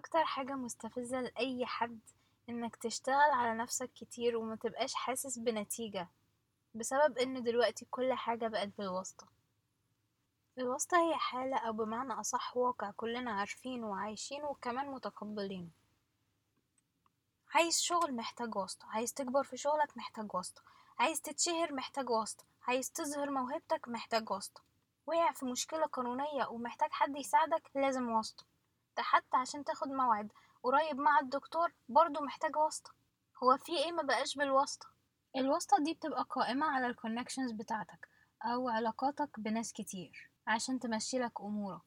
أكتر حاجة مستفزة لأي حد إنك تشتغل على نفسك كتير ومتبقاش حاسس بنتيجة بسبب إن دلوقتي كل حاجة بقت بالواسطة، الواسطة هي حالة أو بمعنى أصح واقع كلنا عارفينه وعايشينه وكمان متقبلينه، عايز شغل محتاج واسطة عايز تكبر في شغلك محتاج واسطة عايز تتشهر محتاج واسطة عايز تظهر موهبتك محتاج واسطة. واقع في مشكلة قانونية ومحتاج حد يساعدك لازم واسطة. حتى عشان تاخد موعد. قريب مع الدكتور برضه محتاج واسطة. هو في إيه مبقاش بالواسطة؟ الواسطة دي بتبقى قائمة على ال connections بتاعتك أو علاقاتك بناس كتير عشان تمشيلك أمورك.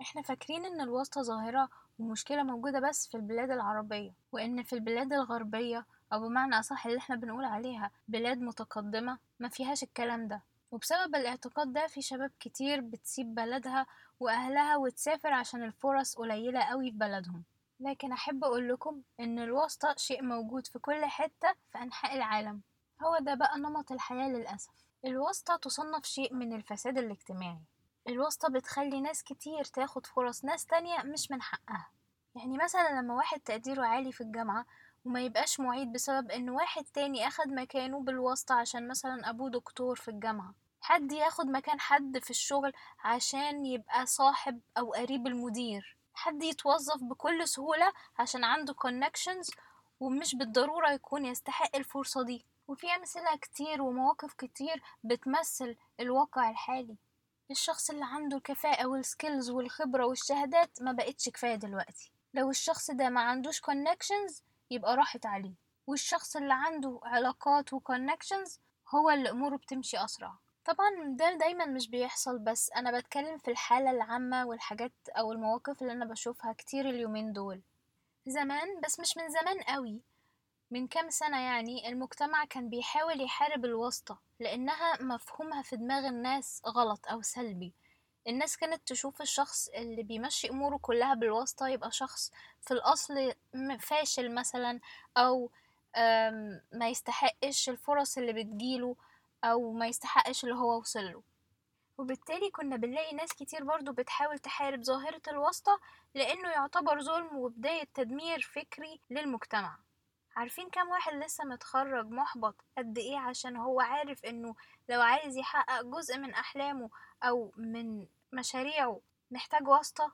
إحنا فاكرين إن الواسطة ظاهرة ومشكلة موجودة بس في البلاد العربية وإن في البلاد الغربية أو بمعنى أصح اللي إحنا بنقول عليها بلاد متقدمة ما فيهاش الكلام ده. وبسبب الاعتقاد ده في شباب كتير بتسيب بلدها وأهلها وتسافر عشان الفرص قليلة قوي في بلدهم. لكن أحب أقول لكم إن الواسطة شيء موجود في كل حتة في أنحاء العالم. هو ده بقى نمط الحياة للأسف. الواسطة تصنف شيء من الفساد الاجتماعي. الواسطة بتخلي ناس كتير تاخد فرص ناس تانية مش من حقها. يعني مثلا لما واحد تقديره عالي في الجامعة وما يبقاش معيد بسبب إن واحد تاني أخد مكانه بالواسطة عشان مثلا أبوه دكتور في الجامعة. حد ياخد مكان حد في الشغل عشان يبقى صاحب أو قريب المدير. حد يتوظف بكل سهولة عشان عنده connections ومش بالضرورة يكون يستحق الفرصة دي. وفي أمثلة كتير ومواقف كتير بتمثل الواقع الحالي. الشخص اللي عنده الكفاءة والسكيلز والخبرة والشهادات ما بقتش كفاية دلوقتي. لو الشخص ده ما عندوش connections يبقى راحت عليه. والشخص اللي عنده علاقات وكونكشنز هو اللي أموره بتمشي أسرع. طبعا ده دايما مش بيحصل بس أنا بتكلم في الحالة العامة والحاجات أو المواقف اللي أنا بشوفها كتير اليومين دول. زمان بس مش من زمان قوي من كام سنة يعني المجتمع كان بيحاول يحارب الواسطة لأنها مفهومها في دماغ الناس غلط أو سلبي. الناس كانت تشوف الشخص اللي بيمشي أموره كلها بالواسطة يبقى شخص في الأصل فاشل مثلا أو ما يستحقش الفرص اللي بتجيله أو ما يستحقش اللي هو وصله وبالتالي كنا بنلاقي ناس كتير برضو بتحاول تحارب ظاهرة الواسطة لأنه يعتبر ظلم وبداية تدمير فكري للمجتمع. عارفين كام واحد لسه متخرج محبط قد إيه عشان هو عارف إنه لو عايز يحقق جزء من أحلامه أو من مشاريعه محتاج واسطة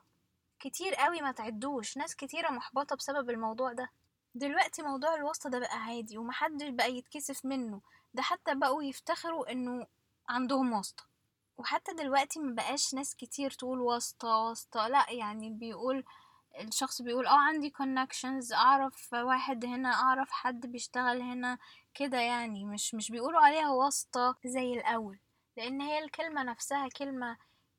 كتير قوي ما تعدوش ناس كتيرة محبطة بسبب الموضوع ده. دلوقتي موضوع الواسطة ده بقى عادي ومحدش بقى يتكسف منه ده حتى بقوا يفتخروا إنه عندهم واسطة. وحتى دلوقتي مبقاش ناس كتير تقول واسطة واسطة لأ يعني بيقول الشخص بيقول آه عندي connections أعرف واحد هنا أعرف حد بيشتغل هنا كده يعني مش مش بيقولوا عليها واسطة زي الأول لأن هي الكلمة نفسها كلمة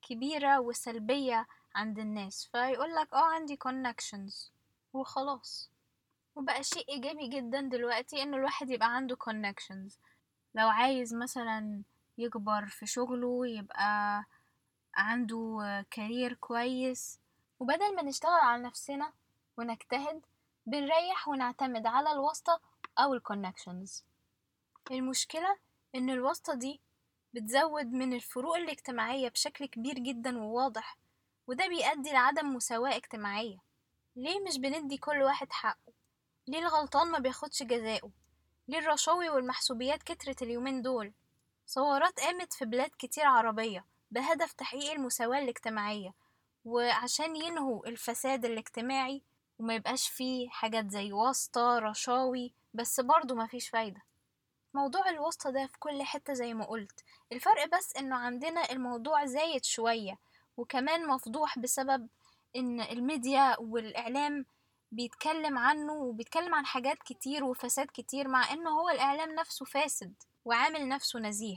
كبيرة وسلبية عند الناس فيقولك آه عندي connections وخلاص. وبقى شيء إيجابي جدا دلوقتي ان الواحد يبقى عنده connections. لو عايز مثلا يكبر في شغله يبقى عنده كارير كويس. وبدل ما نشتغل على نفسنا ونجتهد بنريح ونعتمد على الواسطة أو الكونكشنز المشكلة إن الواسطة دي بتزود من الفروق الاجتماعية بشكل كبير جدا وواضح وده بيؤدي لعدم مساواة اجتماعية. ليه مش بندي كل واحد حقه؟ ليه الغلطان ما بياخدش جزاؤه ليه الرشاوي والمحسوبيات كترت اليومين دول؟ ثورات قامت في بلاد كتير عربية بهدف تحقيق المساواة الاجتماعية وعشان ينهوا الفساد الاجتماعي وما يبقاش فيه حاجات زي واسطة رشاوي بس برضه مفيش فايدة. موضوع الواسطة ده في كل حتة زي ما قلت. الفرق بس إنه عندنا الموضوع زايد شوية وكمان مفضوح بسبب إن الميديا والإعلام بيتكلم عنه وبيتكلم عن حاجات كتير وفساد كتير مع إنه هو الإعلام نفسه فاسد وعامل نفسه نزيه.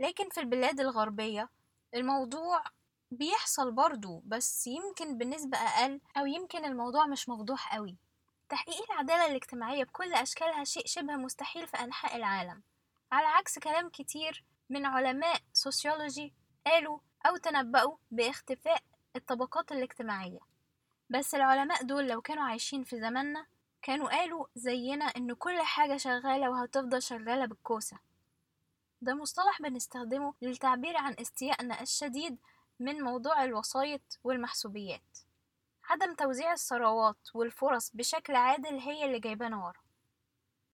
لكن في البلاد الغربية الموضوع بيحصل برضو بس يمكن بنسبة أقل أو يمكن الموضوع مش مفضوح قوي. تحقيق العدالة الاجتماعية بكل أشكالها شيء شبه مستحيل في أنحاء العالم. على عكس كلام كتير من علماء سوسيولوجي قالوا أو تنبأوا باختفاء الطبقات الاجتماعية. بس العلماء دول لو كانوا عايشين في زماننا كانوا قالوا زينا إن كل حاجة شغالة وهتفضل شغالة بالكوسة. ده مصطلح بنستخدمه للتعبير عن استيائنا الشديد من موضوع الوسايط والمحسوبيات. عدم توزيع الثروات والفرص بشكل عادل هي اللي جايبانا ورا.